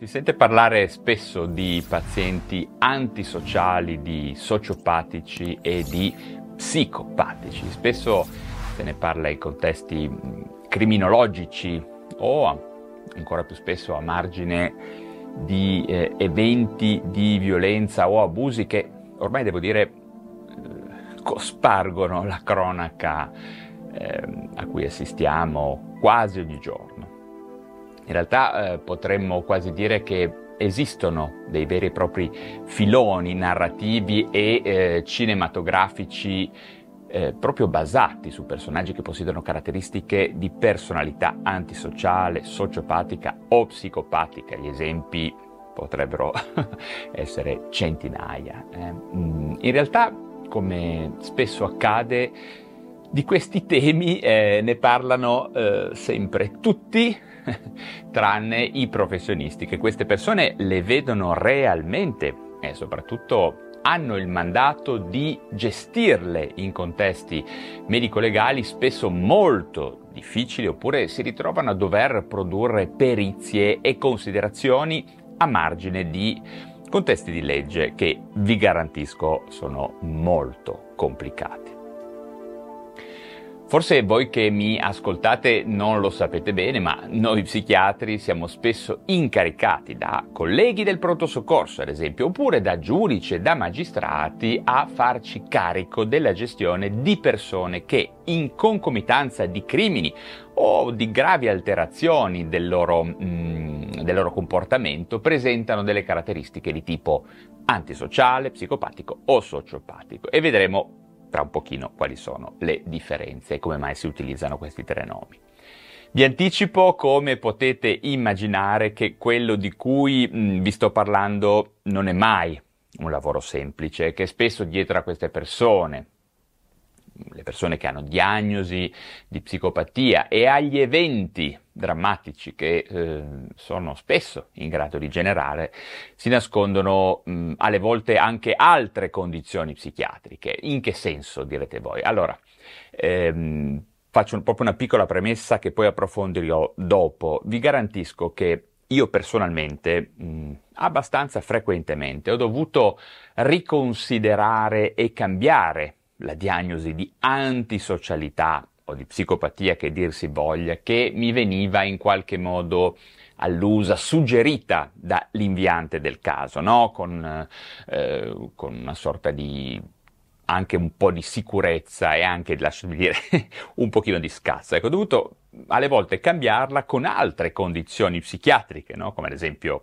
Si sente parlare spesso di pazienti antisociali, di sociopatici e di psicopatici. Spesso se ne parla in contesti mh, criminologici o ancora più spesso a margine di eh, eventi di violenza o abusi che ormai devo dire eh, cospargono la cronaca eh, a cui assistiamo quasi ogni giorno. In realtà eh, potremmo quasi dire che esistono dei veri e propri filoni narrativi e eh, cinematografici eh, proprio basati su personaggi che possiedono caratteristiche di personalità antisociale, sociopatica o psicopatica. Gli esempi potrebbero essere centinaia. Eh. Mm, in realtà, come spesso accade, di questi temi eh, ne parlano eh, sempre tutti, tranne i professionisti, che queste persone le vedono realmente e soprattutto hanno il mandato di gestirle in contesti medico-legali spesso molto difficili oppure si ritrovano a dover produrre perizie e considerazioni a margine di contesti di legge che vi garantisco sono molto complicati. Forse voi che mi ascoltate non lo sapete bene, ma noi psichiatri siamo spesso incaricati da colleghi del pronto soccorso, ad esempio, oppure da giudici e da magistrati a farci carico della gestione di persone che in concomitanza di crimini o di gravi alterazioni del loro, mm, del loro comportamento presentano delle caratteristiche di tipo antisociale, psicopatico o sociopatico. E vedremo tra un pochino quali sono le differenze e come mai si utilizzano questi tre nomi. Vi anticipo come potete immaginare che quello di cui mh, vi sto parlando non è mai un lavoro semplice, che spesso dietro a queste persone, le persone che hanno diagnosi di psicopatia e agli eventi drammatici che eh, sono spesso in grado di generare, si nascondono mh, alle volte anche altre condizioni psichiatriche. In che senso, direte voi? Allora, ehm, faccio proprio una piccola premessa che poi approfondirò dopo. Vi garantisco che io personalmente, mh, abbastanza frequentemente, ho dovuto riconsiderare e cambiare la diagnosi di antisocialità o di psicopatia che dir si voglia, che mi veniva in qualche modo allusa, suggerita dall'inviante del caso, no? con, eh, con una sorta di anche un po' di sicurezza e anche, lasciami dire, un pochino di scazzo. Ecco, ho dovuto alle volte cambiarla con altre condizioni psichiatriche, no? come ad esempio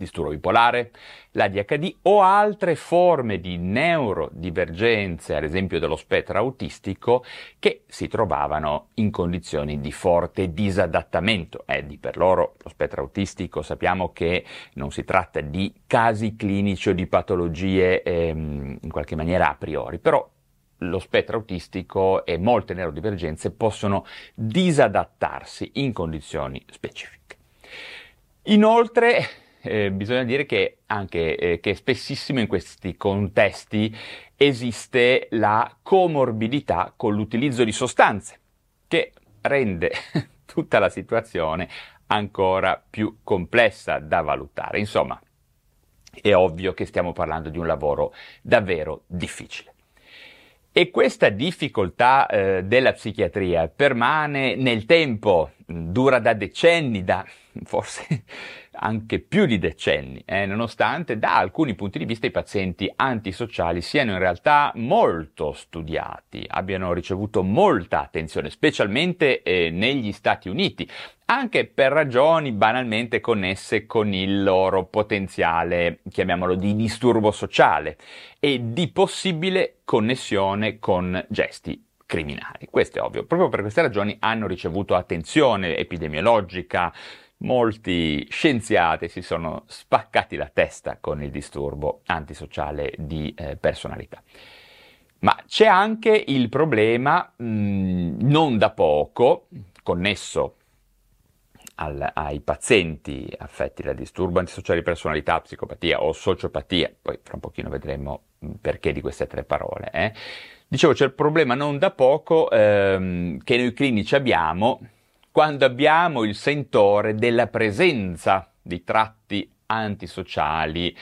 disturbo bipolare, l'ADHD o altre forme di neurodivergenze, ad esempio dello spettro autistico, che si trovavano in condizioni di forte disadattamento. E di per loro lo spettro autistico sappiamo che non si tratta di casi clinici o di patologie ehm, in qualche maniera a priori, però lo spettro autistico e molte neurodivergenze possono disadattarsi in condizioni specifiche. Inoltre, eh, bisogna dire che anche eh, che spessissimo in questi contesti esiste la comorbidità con l'utilizzo di sostanze, che rende tutta la situazione ancora più complessa da valutare. Insomma, è ovvio che stiamo parlando di un lavoro davvero difficile. E questa difficoltà eh, della psichiatria permane nel tempo, dura da decenni, da forse anche più di decenni, eh, nonostante da alcuni punti di vista i pazienti antisociali siano in realtà molto studiati, abbiano ricevuto molta attenzione, specialmente eh, negli Stati Uniti, anche per ragioni banalmente connesse con il loro potenziale, chiamiamolo di disturbo sociale e di possibile connessione con gesti criminali. Questo è ovvio. Proprio per queste ragioni hanno ricevuto attenzione epidemiologica, molti scienziati si sono spaccati la testa con il disturbo antisociale di eh, personalità. Ma c'è anche il problema, mh, non da poco, connesso al, ai pazienti affetti da disturbo antisociale di personalità, psicopatia o sociopatia, poi fra un pochino vedremo perché di queste tre parole. Eh. Dicevo, c'è il problema non da poco ehm, che noi clinici abbiamo quando abbiamo il sentore della presenza di tratti antisociali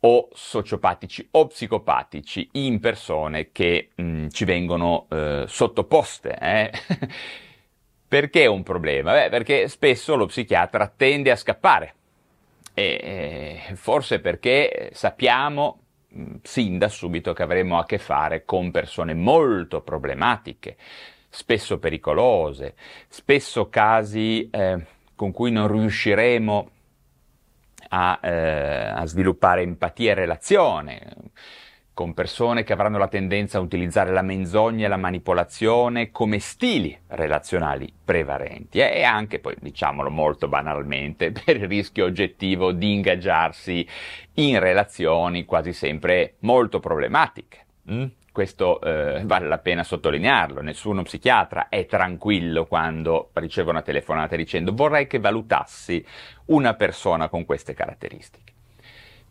o sociopatici o psicopatici in persone che mh, mm, ci vengono eh, sottoposte. Eh? perché è un problema? Beh, perché spesso lo psichiatra tende a scappare. E, eh, forse perché sappiamo mh, mm, sin da subito che avremo a che fare con persone molto problematiche, spesso pericolose, spesso casi eh, con cui non riusciremo a, eh, a sviluppare empatia e relazione, con persone che avranno la tendenza a utilizzare la menzogna e la manipolazione come stili relazionali prevalenti e anche, poi diciamolo molto banalmente, per il rischio oggettivo di ingaggiarsi in relazioni quasi sempre molto problematiche. Mm? Questo eh, vale la pena sottolinearlo, nessuno psichiatra è tranquillo quando riceve una telefonata dicendo vorrei che valutassi una persona con queste caratteristiche.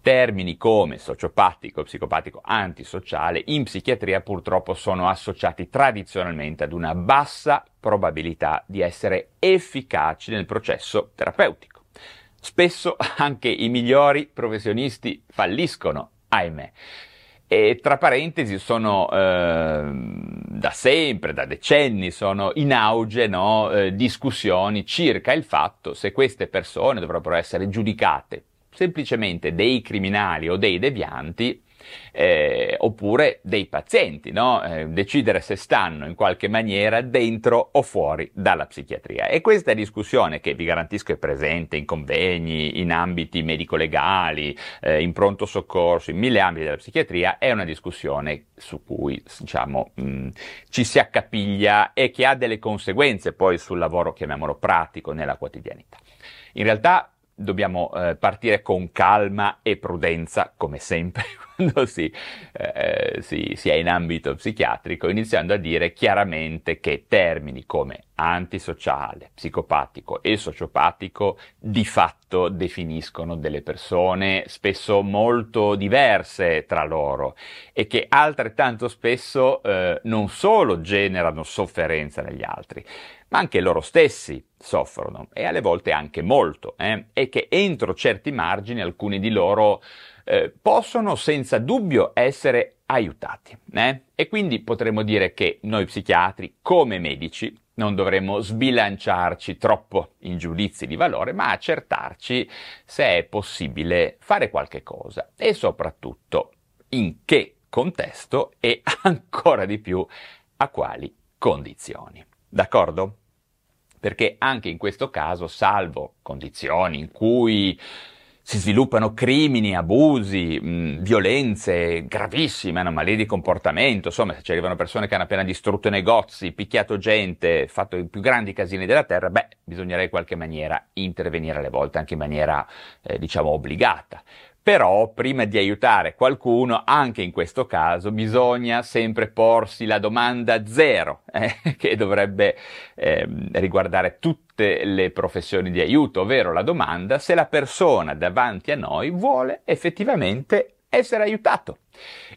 Termini come sociopatico, psicopatico, antisociale in psichiatria purtroppo sono associati tradizionalmente ad una bassa probabilità di essere efficaci nel processo terapeutico. Spesso anche i migliori professionisti falliscono, ahimè. E tra parentesi sono eh, da sempre, da decenni, sono in auge no, eh, discussioni circa il fatto se queste persone dovrebbero essere giudicate semplicemente dei criminali o dei devianti eh, oppure dei pazienti, no? eh, decidere se stanno in qualche maniera dentro o fuori dalla psichiatria. E questa discussione che vi garantisco è presente in convegni, in ambiti medico-legali, eh, in pronto soccorso, in mille ambiti della psichiatria, è una discussione su cui diciamo, mh, ci si accapiglia e che ha delle conseguenze poi sul lavoro, chiamiamolo pratico, nella quotidianità. In realtà dobbiamo eh, partire con calma e prudenza, come sempre, quando si, eh, si, si, è in ambito psichiatrico, iniziando a dire chiaramente che termini come antisociale, psicopatico e sociopatico di fatto definiscono delle persone spesso molto diverse tra loro e che altrettanto spesso eh, non solo generano sofferenza negli altri, ma anche loro stessi soffrono e alle volte anche molto, eh? e che entro certi margini alcuni di loro eh, possono senza dubbio essere aiutati. Eh? E quindi potremmo dire che noi psichiatri, come medici, non dovremmo sbilanciarci troppo in giudizi di valore, ma accertarci se è possibile fare qualche cosa e soprattutto in che contesto e ancora di più a quali condizioni. D'accordo? Perché anche in questo caso, salvo condizioni in cui si sviluppano crimini, abusi, mh, violenze gravissime, anomalie di comportamento, insomma, se ci arrivano persone che hanno appena distrutto negozi, picchiato gente, fatto i più grandi casini della terra, beh, bisognerà in qualche maniera intervenire alle volte anche in maniera, eh, diciamo, obbligata. Però prima di aiutare qualcuno, anche in questo caso, bisogna sempre porsi la domanda zero, eh, che dovrebbe eh, riguardare tutte le professioni di aiuto, ovvero la domanda se la persona davanti a noi vuole effettivamente essere aiutato.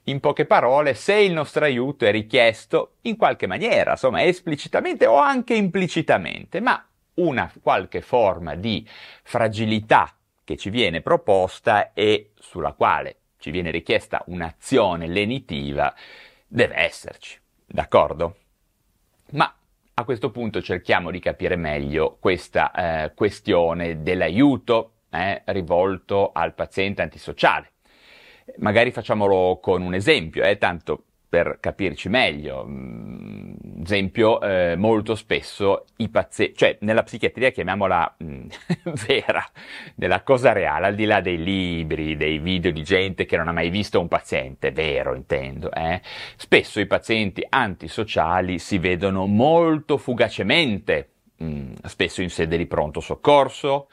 In poche parole, se il nostro aiuto è richiesto in qualche maniera, insomma, esplicitamente o anche implicitamente, ma una qualche forma di fragilità che ci viene proposta e sulla quale ci viene richiesta un'azione lenitiva deve esserci, d'accordo? Ma a questo punto cerchiamo di capire meglio questa eh, questione dell'aiuto eh, rivolto al paziente antisociale. Magari facciamolo con un esempio, eh, tanto per capirci meglio. Mm, esempio, eh, molto spesso i pazienti, cioè nella psichiatria chiamiamola mh, mm, vera, nella cosa reale, al di là dei libri, dei video di gente che non ha mai visto un paziente, vero intendo, eh? spesso i pazienti antisociali si vedono molto fugacemente, mh, mm, spesso in sede di pronto soccorso,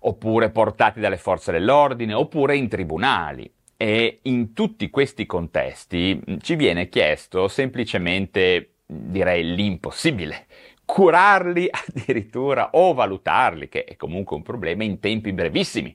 oppure portati dalle forze dell'ordine, oppure in tribunali. E in tutti questi contesti mm, ci viene chiesto semplicemente, direi, l'impossibile. Curarli addirittura o valutarli, che è comunque un problema, in tempi brevissimi,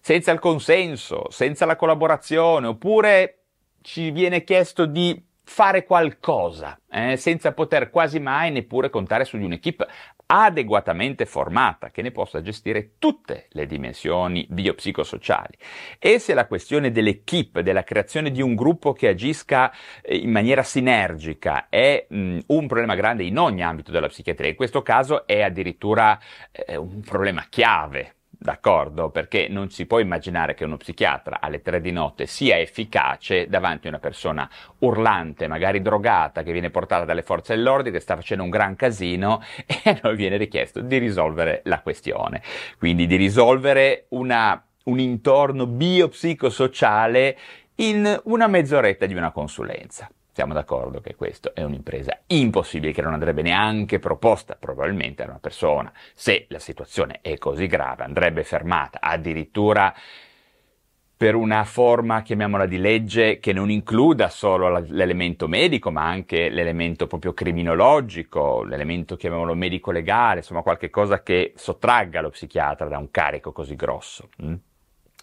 senza il consenso, senza la collaborazione, oppure ci viene chiesto di fare qualcosa, eh, senza poter quasi mai neppure contare su di un'equipe adeguatamente formata che ne possa gestire tutte le dimensioni biopsicosociali. E se la questione dell'equipe, della creazione di un gruppo che agisca eh, in maniera sinergica è mh, un problema grande in ogni ambito della psichiatria, in questo caso è addirittura eh, un problema chiave d'accordo? Perché non si può immaginare che uno psichiatra alle tre di notte sia efficace davanti a una persona urlante, magari drogata, che viene portata dalle forze dell'ordine, che sta facendo un gran casino e a noi viene richiesto di risolvere la questione. Quindi di risolvere una, un intorno biopsicosociale in una mezz'oretta di una consulenza. Siamo d'accordo che questa è un'impresa impossibile, che non andrebbe neanche proposta probabilmente a una persona. Se la situazione è così grave, andrebbe fermata addirittura per una forma, chiamiamola di legge, che non includa solo l'elemento medico, ma anche l'elemento proprio criminologico, l'elemento, chiamiamolo medico-legale, insomma qualche cosa che sottragga lo psichiatra da un carico così grosso. Mm?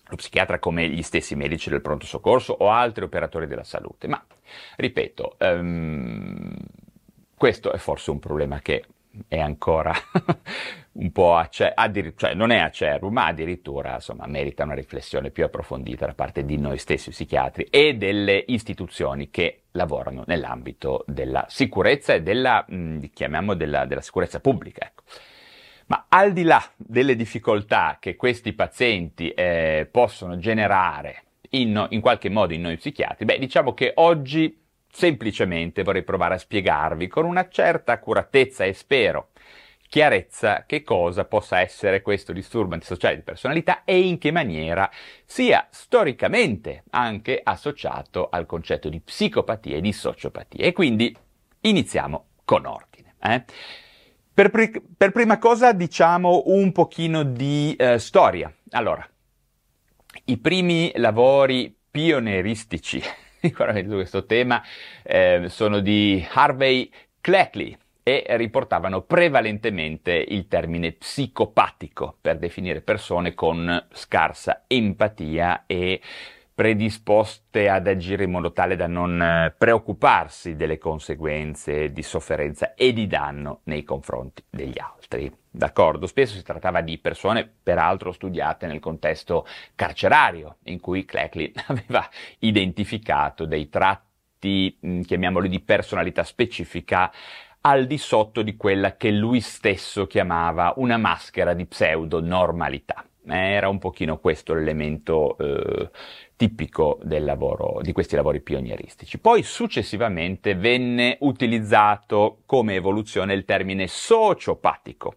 Lo psichiatra come gli stessi medici del pronto soccorso o altri operatori della salute. Ma, ripeto, um, questo è forse un problema che è ancora un po' acerbo, cioè non è acerbo, ma addirittura insomma, merita una riflessione più approfondita da parte di noi stessi psichiatri e delle istituzioni che lavorano nell'ambito della sicurezza e della, mh, della, della sicurezza pubblica. Ecco. Ma al di là delle difficoltà che questi pazienti eh, possono generare in, in, qualche modo in noi psichiatri, beh, diciamo che oggi semplicemente vorrei provare a spiegarvi con una certa accuratezza e spero chiarezza che cosa possa essere questo disturbo antisociale di personalità e in che maniera sia storicamente anche associato al concetto di psicopatia e di sociopatia. E quindi iniziamo con ordine. Eh? Per, pri- per, prima cosa diciamo un pochino di eh, storia. Allora, i primi lavori pionieristici su questo tema eh, sono di Harvey Cleckley e riportavano prevalentemente il termine psicopatico per definire persone con scarsa empatia e predisposte ad agire in modo tale da non eh, preoccuparsi delle conseguenze di sofferenza e di danno nei confronti degli altri. D'accordo? Spesso si trattava di persone, peraltro studiate nel contesto carcerario, in cui Cleckley aveva identificato dei tratti, mm, chiamiamoli di personalità specifica, al di sotto di quella che lui stesso chiamava una maschera di pseudo-normalità. Era un pochino questo l'elemento eh, tipico lavoro, di questi lavori pionieristici. Poi successivamente venne utilizzato come evoluzione il termine sociopatico,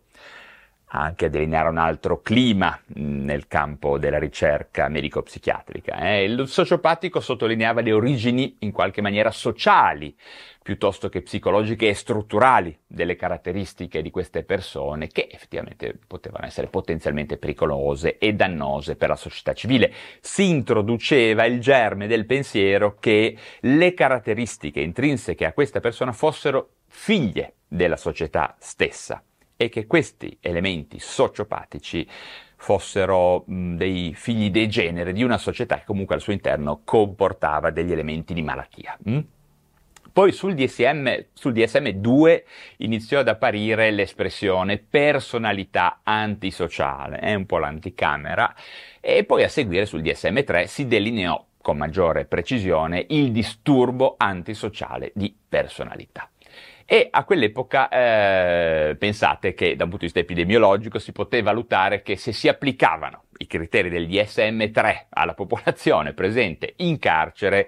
anche a delineare un altro clima nel campo della ricerca medico-psichiatrica. Eh. Il sociopatico sottolineava le origini in qualche maniera sociali piuttosto che psicologiche e strutturali delle caratteristiche di queste persone che effettivamente potevano essere potenzialmente pericolose e dannose per la società civile. Si introduceva il germe del pensiero che le caratteristiche intrinseche a questa persona fossero figlie della società stessa e che questi elementi sociopatici fossero mh, dei figli dei genere di una società che comunque al suo interno comportava degli elementi di malattia. Mh? Poi sul DSM, sul DSM2 iniziò ad apparire l'espressione personalità antisociale, è un po' l'anticamera, e poi a seguire sul DSM3 si delineò con maggiore precisione il disturbo antisociale di personalità. E a quell'epoca eh, pensate che da un punto di vista epidemiologico si poteva valutare che se si applicavano i criteri del DSM3 alla popolazione presente in carcere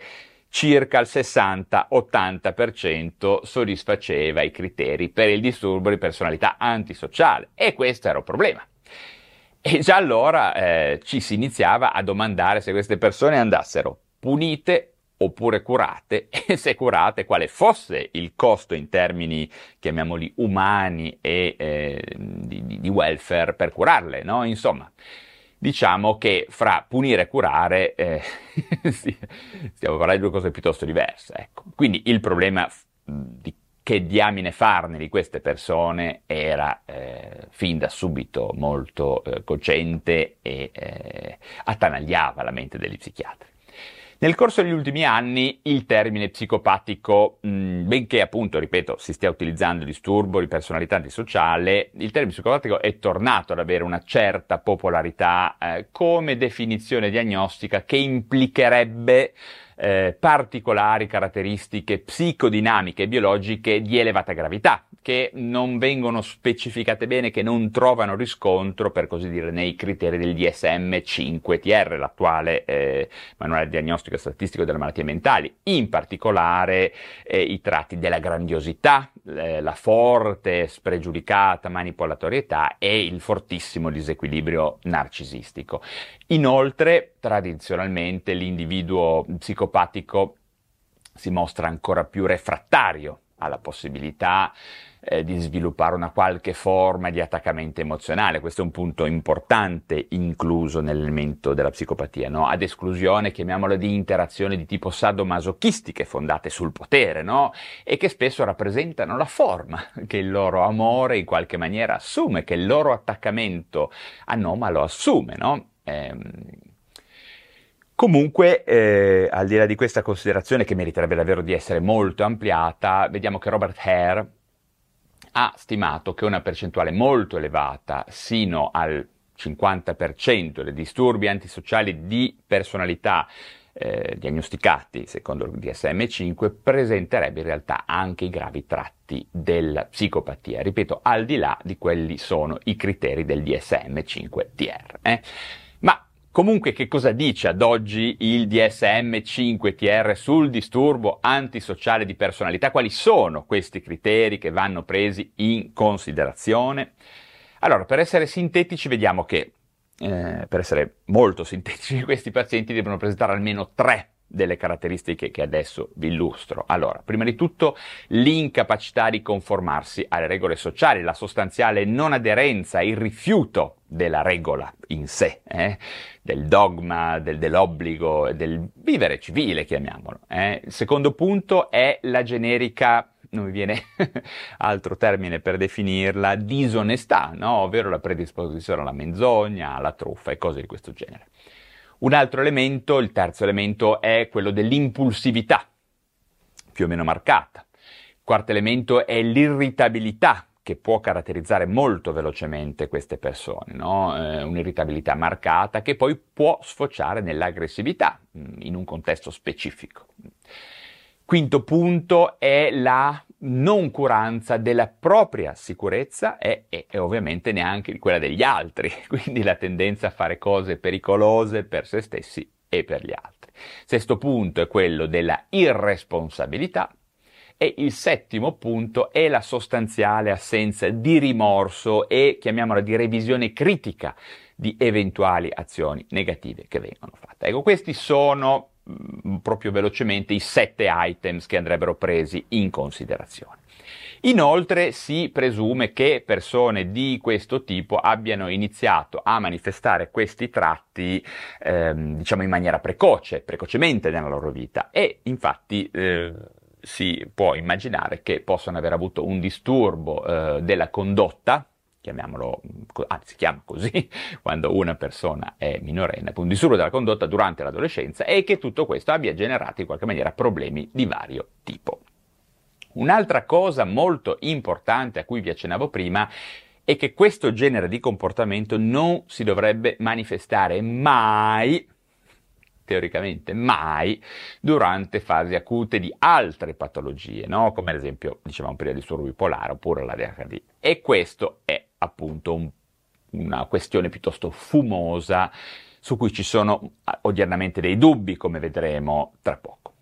circa il 60-80% soddisfaceva i criteri per il disturbo di personalità antisociale e questo era un problema. E già allora eh, ci si iniziava a domandare se queste persone andassero punite oppure curate e se curate quale fosse il costo in termini, chiamiamoli umani e eh, di, di, welfare per curarle, no? Insomma, diciamo che fra punire e curare eh, stiamo parlando di due cose piuttosto diverse. Ecco. Quindi il problema di che diamine farne di queste persone era eh, fin da subito molto eh, cocente e eh, attanagliava la mente degli psichiatri. Nel corso degli ultimi anni il termine psicopatico, mh, benché appunto, ripeto, si stia utilizzando disturbo di personalità antisociale, il termine psicopatico è tornato ad avere una certa popolarità eh, come definizione diagnostica che implicherebbe eh, particolari caratteristiche psicodinamiche e biologiche di elevata gravità, che non vengono specificate bene, che non trovano riscontro, per così dire, nei criteri del DSM-5TR, l'attuale eh, manuale diagnostico e statistico delle malattie mentali, in particolare eh, i tratti della grandiosità, eh, la forte, spregiudicata manipolatorietà e il fortissimo disequilibrio narcisistico. Inoltre, tradizionalmente, l'individuo psicopatico si mostra ancora più refrattario alla possibilità eh, di sviluppare una qualche forma di attaccamento emozionale. Questo è un punto importante incluso nell'elemento della psicopatia, no? ad esclusione, chiamiamolo, di interazioni di tipo sadomasochistiche fondate sul potere, no? e che spesso rappresentano la forma che il loro amore in qualche maniera assume, che il loro attaccamento anomalo assume. No? Ehm, Comunque, eh, al di là di questa considerazione che meriterebbe davvero di essere molto ampliata, vediamo che Robert Hare ha stimato che una percentuale molto elevata, sino al 50% dei disturbi antisociali di personalità eh, diagnosticati secondo il DSM-5 presenterebbe in realtà anche i gravi tratti della psicopatia. Ripeto, al di là di quelli sono i criteri del DSM-5-TR. Eh. Comunque che cosa dice ad oggi il DSM-5TR sul disturbo antisociale di personalità? Quali sono questi criteri che vanno presi in considerazione? Allora, per essere sintetici, vediamo che, eh, per essere molto sintetici, questi pazienti devono presentare almeno tre delle caratteristiche che adesso vi illustro. Allora, prima di tutto l'incapacità di conformarsi alle regole sociali, la sostanziale non aderenza, il rifiuto della regola in sé, eh? del dogma, del, dell'obbligo, del vivere civile, chiamiamolo. Eh? Il secondo punto è la generica non mi viene altro termine per definirla, disonestà, no? ovvero la predisposizione alla menzogna, alla truffa e cose di questo genere. Un altro elemento, il terzo elemento, è quello dell'impulsività, più o meno marcata. Il quarto elemento è l'irritabilità, che può caratterizzare molto velocemente queste persone, no? eh, un'irritabilità marcata che poi può sfociare nell'aggressività mm, in un contesto specifico. Quinto punto è la non curanza della propria sicurezza e, e, e, ovviamente neanche quella degli altri, quindi la tendenza a fare cose pericolose per se stessi e per gli altri. Sesto punto è quello della irresponsabilità e il settimo punto è la sostanziale assenza di rimorso e chiamiamola di revisione critica di eventuali azioni negative che vengono fatte. Ecco, questi sono Mm, proprio velocemente i sette items che andrebbero presi in considerazione. Inoltre si presume che persone di questo tipo abbiano iniziato a manifestare questi tratti ehm, diciamo in maniera precoce, precocemente nella loro vita e infatti eh, si può immaginare che possano aver avuto un disturbo eh, della condotta chiamiamolo, anzi si chiama così, quando una persona è minorenne, un disturbo della condotta durante l'adolescenza e che tutto questo abbia generato in qualche maniera problemi di vario tipo. Un'altra cosa molto importante a cui vi accennavo prima è che questo genere di comportamento non si dovrebbe manifestare mai teoricamente mai durante fasi acute di altre patologie, no? come ad esempio dicevamo prima il disturbo bipolare oppure la DHD. E questo è appunto un, una questione piuttosto fumosa su cui ci sono odiernamente dei dubbi, come vedremo tra poco.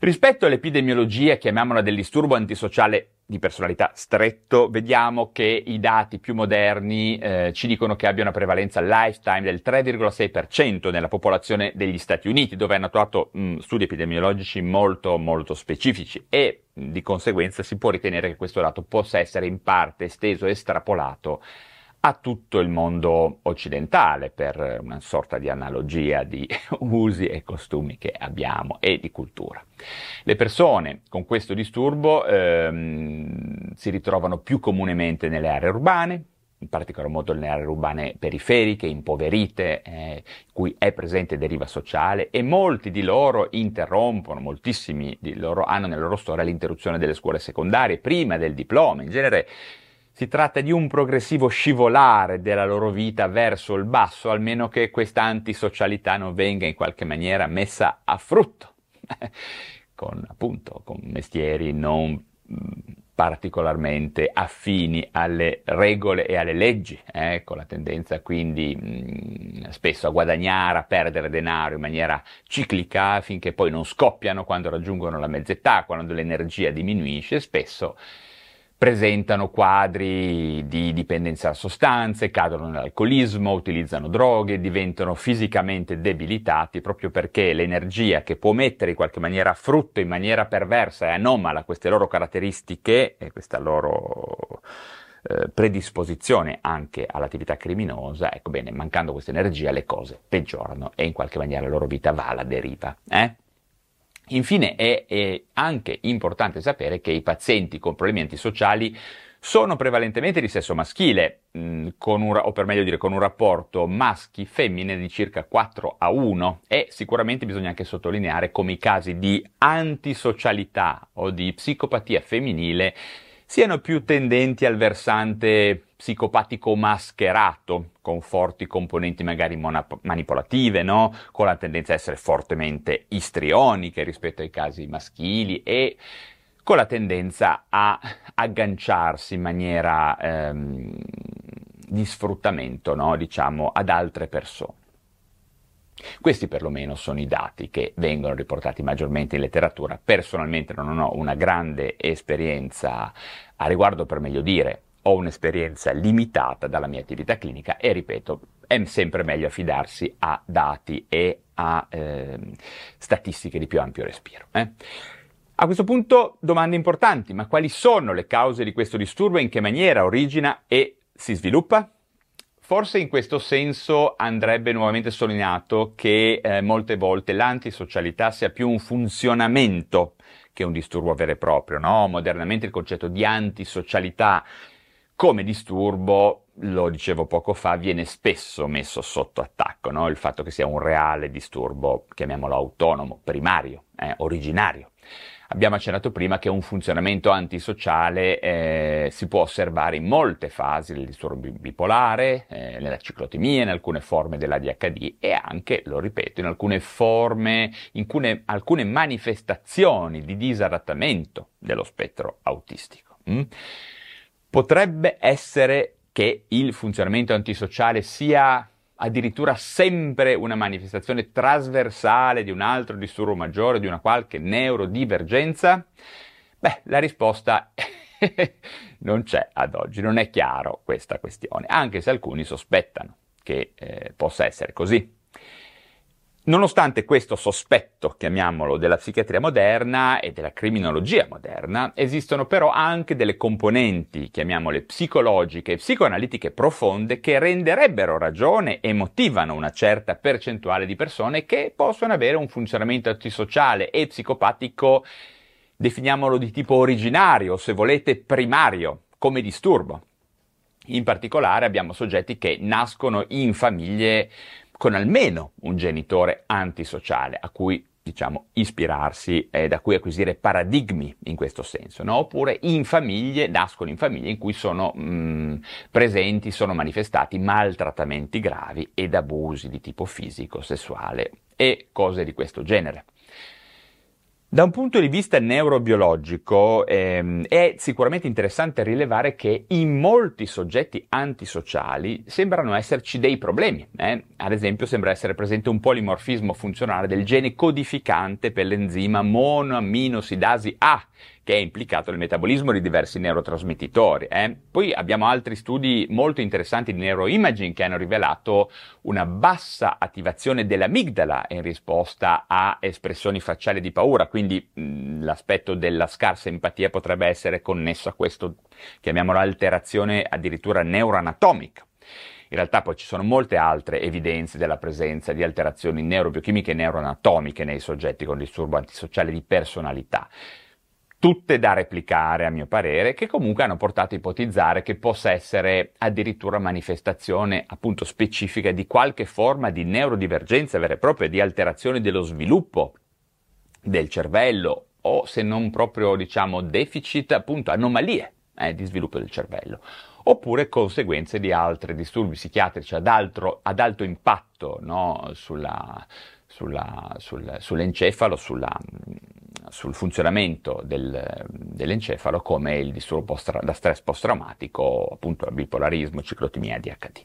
Rispetto all'epidemiologia, chiamiamola del disturbo antisociale di personalità stretto, vediamo che i dati più moderni eh, ci dicono che abbia una prevalenza lifetime del 3,6% nella popolazione degli Stati Uniti, dove hanno attuato mh, studi epidemiologici molto molto specifici e di conseguenza si può ritenere che questo dato possa essere in parte esteso e estrapolato a tutto il mondo occidentale per una sorta di analogia di usi e costumi che abbiamo e di cultura. Le persone con questo disturbo ehm, si ritrovano più comunemente nelle aree urbane, in particolar modo nelle aree urbane periferiche, impoverite, eh, cui è presente deriva sociale e molti di loro interrompono, moltissimi di loro hanno nella loro storia l'interruzione delle scuole secondarie prima del diploma, in genere si tratta di un progressivo scivolare della loro vita verso il basso, almeno che questa antisocialità non venga in qualche maniera messa a frutto, con appunto con mestieri non particolarmente affini alle regole e alle leggi, eh, con la tendenza quindi mh, spesso a guadagnare, a perdere denaro in maniera ciclica finché poi non scoppiano quando raggiungono la mezz'età, quando l'energia diminuisce, spesso presentano quadri di dipendenza da sostanze, cadono nell'alcolismo, utilizzano droghe, diventano fisicamente debilitati proprio perché l'energia che può mettere in qualche maniera a frutto in maniera perversa e anomala queste loro caratteristiche e questa loro eh, predisposizione anche all'attività criminosa, ecco bene, mancando questa energia le cose peggiorano e in qualche maniera la loro vita va alla deriva. Eh? Infine è, è, anche importante sapere che i pazienti con problemi antisociali sono prevalentemente di sesso maschile, mm, un, o per meglio dire con un rapporto maschi-femmine di circa 4 a 1 e sicuramente bisogna anche sottolineare come i casi di antisocialità o di psicopatia femminile siano più tendenti al versante psicopatico mascherato, con forti componenti magari monap- manipolative, no? con la tendenza a essere fortemente istrioniche rispetto ai casi maschili e con la tendenza a agganciarsi in maniera ehm, di sfruttamento, no? diciamo, ad altre persone. Questi perlomeno sono i dati che vengono riportati maggiormente in letteratura. Personalmente non ho una grande esperienza a riguardo, per meglio dire, ho un'esperienza limitata dalla mia attività clinica e ripeto, è sempre meglio affidarsi a dati e a eh, statistiche di più ampio respiro. Eh? A questo punto domande importanti, ma quali sono le cause di questo disturbo, in che maniera origina e si sviluppa? Forse in questo senso andrebbe nuovamente sottolineato che eh, molte volte l'antisocialità sia più un funzionamento che un disturbo vero e proprio, no? Modernamente il concetto di antisocialità come disturbo, lo dicevo poco fa, viene spesso messo sotto attacco, no? Il fatto che sia un reale disturbo, chiamiamolo autonomo, primario, eh, originario. Abbiamo accennato prima che un funzionamento antisociale eh, si può osservare in molte fasi del disturbo bipolare, eh, nella ciclotimia, in alcune forme dell'ADHD e anche, lo ripeto, in alcune forme, in alcune, alcune manifestazioni di disadattamento dello spettro autistico. Mm? Potrebbe essere che il funzionamento antisociale sia addirittura sempre una manifestazione trasversale di un altro disturbo maggiore, di una qualche neurodivergenza? Beh, la risposta non c'è ad oggi, non è chiaro questa questione, anche se alcuni sospettano che eh, possa essere così. Nonostante questo sospetto, chiamiamolo, della psichiatria moderna e della criminologia moderna, esistono però anche delle componenti, chiamiamole psicologiche e psicoanalitiche profonde, che renderebbero ragione e motivano una certa percentuale di persone che possono avere un funzionamento antisociale e psicopatico, definiamolo di tipo originario, se volete primario, come disturbo. In particolare abbiamo soggetti che nascono in famiglie con almeno un genitore antisociale a cui diciamo, ispirarsi e da cui acquisire paradigmi in questo senso, no? oppure in famiglie, nascono in famiglie in cui sono mh, mm, presenti, sono manifestati maltrattamenti gravi ed abusi di tipo fisico, sessuale e cose di questo genere. Da un punto di vista neurobiologico ehm, è sicuramente interessante rilevare che in molti soggetti antisociali sembrano esserci dei problemi. Eh? Ad esempio sembra essere presente un polimorfismo funzionale del gene codificante per l'enzima monoaminosidasi A, che è implicato nel metabolismo di diversi neurotrasmettitori. Eh? Poi abbiamo altri studi molto interessanti di neuroimaging che hanno rivelato una bassa attivazione dell'amigdala in risposta a espressioni facciali di paura, quindi mh, l'aspetto della scarsa empatia potrebbe essere connesso a questo, chiamiamolo alterazione addirittura neuroanatomica. In realtà poi ci sono molte altre evidenze della presenza di alterazioni neurobiochimiche e neuroanatomiche nei soggetti con disturbo antisociale di personalità tutte da replicare a mio parere, che comunque hanno portato a ipotizzare che possa essere addirittura manifestazione appunto specifica di qualche forma di neurodivergenza vera e propria, di alterazione dello sviluppo del cervello o se non proprio diciamo deficit, appunto anomalie eh, di sviluppo del cervello, oppure conseguenze di altri disturbi psichiatrici ad, altro, ad alto impatto no, sulla, sulla, sul, sull'encefalo, sulla, sul funzionamento del, dell'encefalo come il disturbo post, da stress post-traumatico, appunto il bipolarismo, ciclotimia DHD.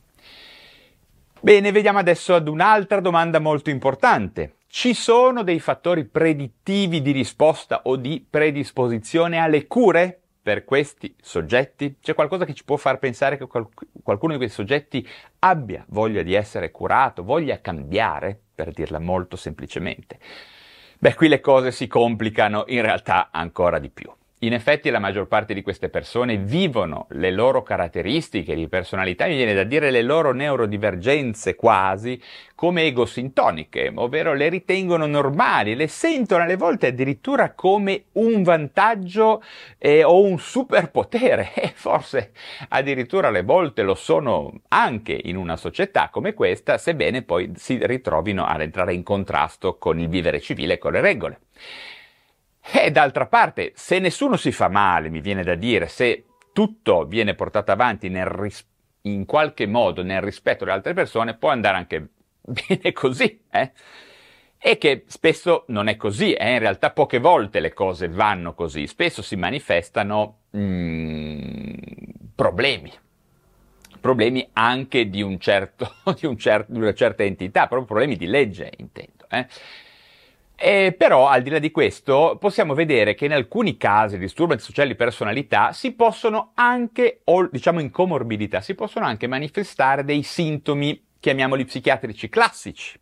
Bene, vediamo adesso ad un'altra domanda molto importante. Ci sono dei fattori predittivi di risposta o di predisposizione alle cure per questi soggetti? C'è qualcosa che ci può far pensare che qualcuno di questi soggetti abbia voglia di essere curato, voglia cambiare, per dirla molto semplicemente? Beh, qui le cose si complicano in realtà ancora di più. In effetti la maggior parte di queste persone vivono le loro caratteristiche di personalità, mi viene da dire le loro neurodivergenze quasi, come egosintoniche, ovvero le ritengono normali, le sentono alle volte addirittura come un vantaggio eh, o un superpotere e forse addirittura alle volte lo sono anche in una società come questa, sebbene poi si ritrovino ad entrare in contrasto con il vivere civile e con le regole. E d'altra parte, se nessuno si fa male, mi viene da dire, se tutto viene portato avanti ris- in qualche modo nel rispetto delle altre persone, può andare anche bene così, eh? E che spesso non è così, eh? in realtà poche volte le cose vanno così, spesso si manifestano mm, problemi, problemi anche di, un certo, di, un cer- di, una certa entità, proprio problemi di legge intendo. Eh? E però, al di là di questo, possiamo vedere che in alcuni casi di disturbi sociali di personalità si possono anche, o diciamo in comorbidità, si possono anche manifestare dei sintomi, chiamiamoli psichiatrici classici.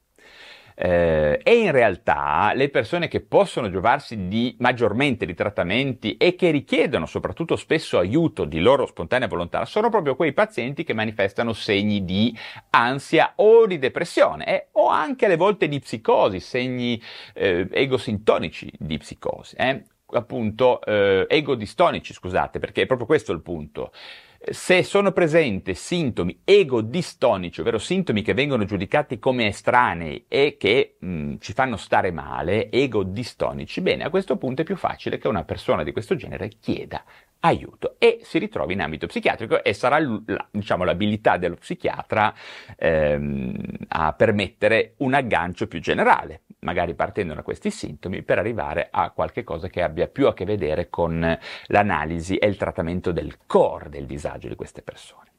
Eh, e in realtà le persone che possono giovarsi di, maggiormente di trattamenti e che richiedono soprattutto spesso aiuto di loro spontanea volontà sono proprio quei pazienti che manifestano segni di ansia o di depressione eh, o anche alle volte di psicosi, segni eh, egosintonici di psicosi, eh. appunto eh, egodistonici, scusate, perché è proprio questo il punto. Se sono presenti sintomi egodistonici, ovvero sintomi che vengono giudicati come estranei e che mh, mm, ci fanno stare male, egodistonici, bene, a questo punto è più facile che una persona di questo genere chieda aiuto e si ritrovi in ambito psichiatrico e sarà la, diciamo, l'abilità dello psichiatra ehm, a permettere un aggancio più generale, magari partendo da questi sintomi per arrivare a qualche cosa che abbia più a che vedere con l'analisi e il trattamento del core del disagio di queste persone.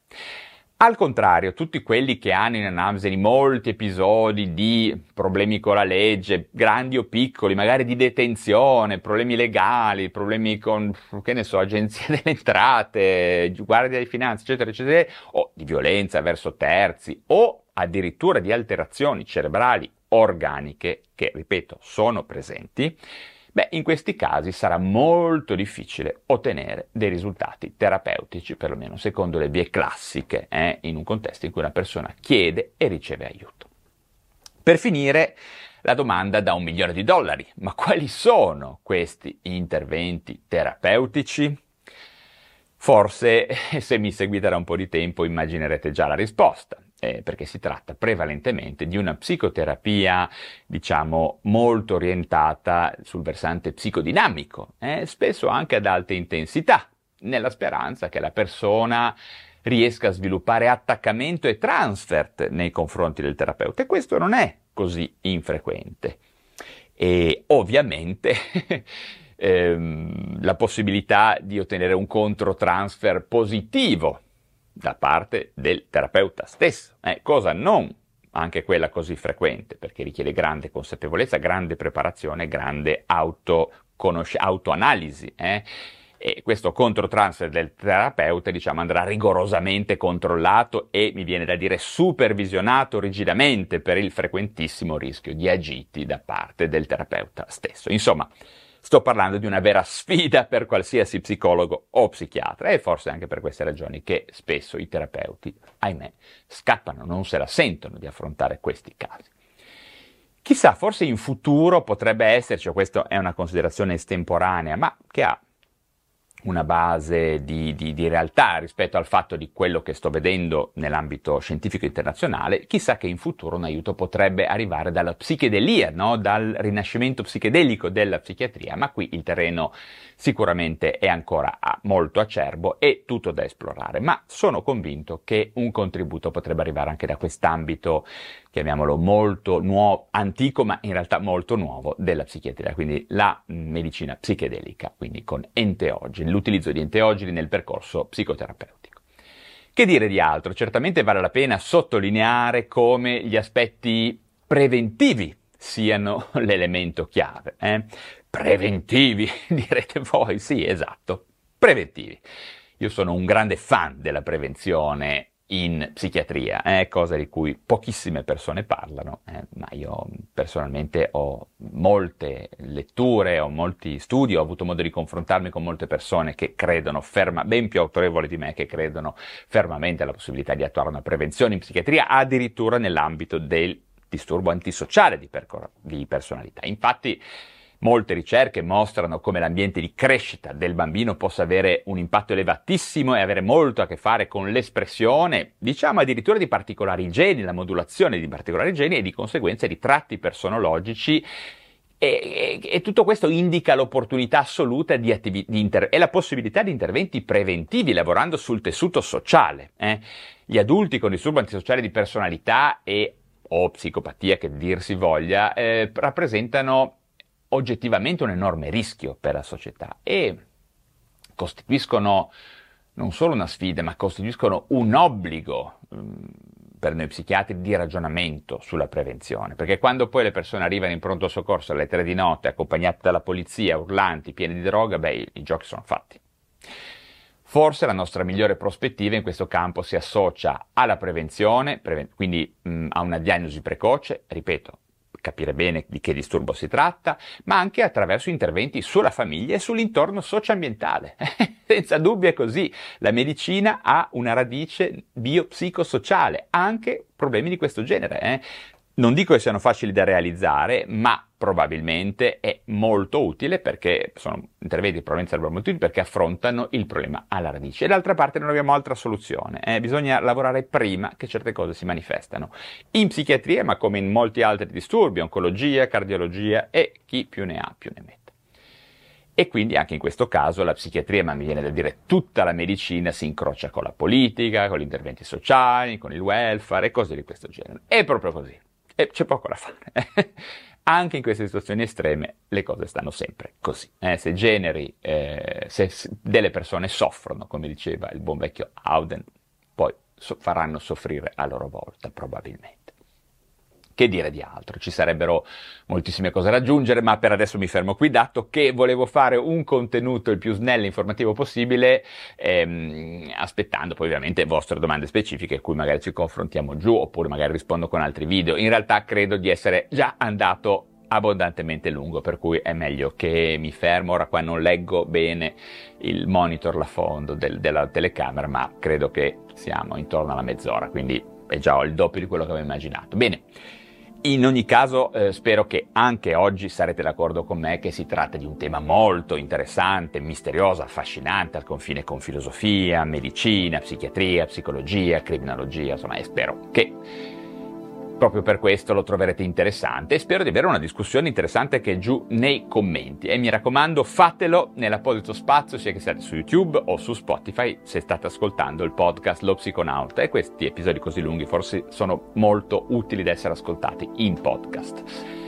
Al contrario, tutti quelli che hanno in Anamseni molti episodi di problemi con la legge, grandi o piccoli, magari di detenzione, problemi legali, problemi con, che ne so, agenzie delle entrate, guardia di finanze, eccetera, eccetera, o di violenza verso terzi, o addirittura di alterazioni cerebrali organiche, che, ripeto, sono presenti, Beh, in questi casi sarà molto difficile ottenere dei risultati terapeutici, perlomeno secondo le vie classiche, eh, in un contesto in cui una persona chiede e riceve aiuto. Per finire, la domanda da un milione di dollari. Ma quali sono questi interventi terapeutici? Forse, se mi seguite da un po' di tempo, immaginerete già la risposta eh, perché si tratta prevalentemente di una psicoterapia, diciamo, molto orientata sul versante psicodinamico, eh, spesso anche ad alta intensità, nella speranza che la persona riesca a sviluppare attaccamento e transfert nei confronti del terapeuta. E questo non è così infrequente. E ovviamente ehm, la possibilità di ottenere un controtransfer positivo da parte del terapeuta stesso, eh, cosa non anche quella così frequente, perché richiede grande consapevolezza, grande preparazione, grande autoconosc- autoanalisi. Eh? E questo controtransfer del terapeuta, diciamo, andrà rigorosamente controllato e, mi viene da dire, supervisionato rigidamente per il frequentissimo rischio di agiti da parte del terapeuta stesso. Insomma, sto parlando di una vera sfida per qualsiasi psicologo o psichiatra e forse anche per queste ragioni che spesso i terapeuti, ahimè, scappano, non se la sentono di affrontare questi casi. Chissà, forse in futuro potrebbe esserci, questa è una considerazione estemporanea, ma che ha una base di, di, di, realtà rispetto al fatto di quello che sto vedendo nell'ambito scientifico internazionale, chissà che in futuro un aiuto potrebbe arrivare dalla psichedelia, no? dal rinascimento psichedelico della psichiatria, ma qui il terreno sicuramente è ancora molto acerbo e tutto da esplorare, ma sono convinto che un contributo potrebbe arrivare anche da quest'ambito chiamiamolo molto nuovo, antico, ma in realtà molto nuovo della psichiatria, quindi la medicina psichedelica, quindi con enteogeni, l'utilizzo di enteogeni nel percorso psicoterapeutico. Che dire di altro? Certamente vale la pena sottolineare come gli aspetti preventivi siano l'elemento chiave. Eh? Preventivi, direte voi, sì, esatto, preventivi. Io sono un grande fan della prevenzione in psichiatria, eh, cosa di cui pochissime persone parlano, eh, ma io personalmente ho molte letture, ho molti studi, ho avuto modo di confrontarmi con molte persone che credono ferma, ben più autorevoli di me, che credono fermamente alla possibilità di attuare una prevenzione in psichiatria, addirittura nell'ambito del disturbo antisociale di, percor- di personalità. Infatti, Molte ricerche mostrano come l'ambiente di crescita del bambino possa avere un impatto elevatissimo e avere molto a che fare con l'espressione, diciamo addirittura di particolari geni, la modulazione di particolari geni e di conseguenza di tratti personologici e, e, e, tutto questo indica l'opportunità assoluta di attivi, di inter- e la possibilità di interventi preventivi lavorando sul tessuto sociale. Eh? Gli adulti con disturbo antisociale di personalità e o psicopatia che dir si voglia eh, rappresentano oggettivamente un enorme rischio per la società e costituiscono non solo una sfida, ma costituiscono un obbligo um, per noi psichiatri di ragionamento sulla prevenzione, perché quando poi le persone arrivano in pronto soccorso alle tre di notte, accompagnate dalla polizia, urlanti, pieni di droga, beh, i, i giochi sono fatti. Forse la nostra migliore prospettiva in questo campo si associa alla prevenzione, preven- quindi mh, a una diagnosi precoce, ripeto, capire bene di che disturbo si tratta, ma anche attraverso interventi sulla famiglia e sull'intorno socioambientale. Senza dubbio è così. La medicina ha una radice biopsicosociale, anche problemi di questo genere. Eh? Non dico che siano facili da realizzare, ma probabilmente è molto utile perché sono interventi probabilmente sarebbero molto utili perché affrontano il problema alla radice. E d'altra parte non abbiamo altra soluzione, eh? bisogna lavorare prima che certe cose si manifestano. In psichiatria, ma come in molti altri disturbi, oncologia, cardiologia e chi più ne ha più ne mette. E quindi anche in questo caso la psichiatria, ma mi viene da dire tutta la medicina, si incrocia con la politica, con gli interventi sociali, con il welfare e cose di questo genere. È proprio così e c'è poco da fare. Anche in queste situazioni estreme le cose stanno sempre così. Eh, se generi, eh, se delle persone soffrono, come diceva il buon vecchio Auden, poi so- faranno soffrire a loro volta, probabilmente. Che dire di altro? Ci sarebbero moltissime cose da aggiungere, ma per adesso mi fermo qui, dato che volevo fare un contenuto il più snello e informativo possibile, ehm, aspettando poi ovviamente vostre domande specifiche, cui magari ci confrontiamo giù, oppure magari rispondo con altri video. In realtà credo di essere già andato abbondantemente lungo, per cui è meglio che mi fermo. Ora qua non leggo bene il monitor là fondo del, della telecamera, ma credo che siamo intorno alla mezz'ora, quindi è già il doppio di quello che avevo immaginato. Bene. In ogni caso eh, spero che anche oggi sarete d'accordo con me che si tratta di un tema molto interessante, misterioso, affascinante, al confine con filosofia, medicina, psichiatria, psicologia, criminologia, insomma, e spero che Proprio per questo lo troverete interessante e spero di avere una discussione interessante che è giù nei commenti. E mi raccomando, fatelo nell'apposito spazio, sia che siate su YouTube o su Spotify, se state ascoltando il podcast Lo Psiconauta. E questi episodi così lunghi forse sono molto utili da essere ascoltati in podcast.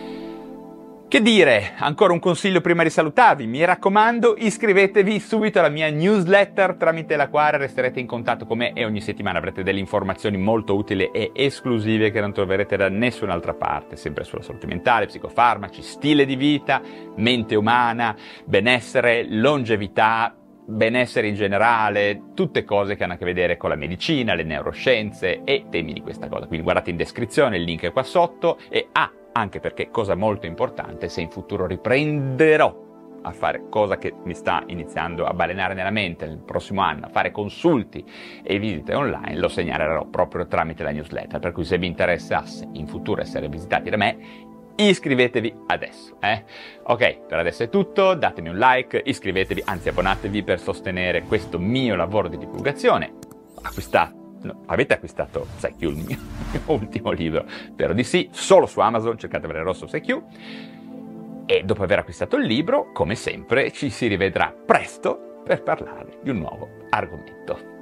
Che dire, ancora un consiglio prima di salutarvi, mi raccomando iscrivetevi subito alla mia newsletter tramite la quale resterete in contatto con me e ogni settimana avrete delle informazioni molto utili e esclusive che non troverete da nessun'altra parte, sempre sulla salute mentale, psicofarmaci, stile di vita, mente umana, benessere, longevità, benessere in generale, tutte cose che hanno a che vedere con la medicina, le neuroscienze e temi di questa cosa. Quindi guardate in descrizione, il link è qua sotto e ah, anche perché, cosa molto importante, se in futuro riprenderò a fare cosa che mi sta iniziando a balenare nella mente nel prossimo anno, a fare consulti e visite online, lo segnalerò proprio tramite la newsletter, per cui se vi interessasse in futuro essere visitati da me, iscrivetevi adesso. Eh? Ok, per adesso è tutto, datemi un like, iscrivetevi, anzi abbonatevi per sostenere questo mio lavoro di divulgazione. Acquistate No, avete acquistato PsyQ, il mio, mio, ultimo libro? Spero di sì, solo su Amazon, cercate Vale Rosso PsyQ. E dopo aver acquistato il libro, come sempre, ci si rivedrà presto per parlare di un nuovo argomento.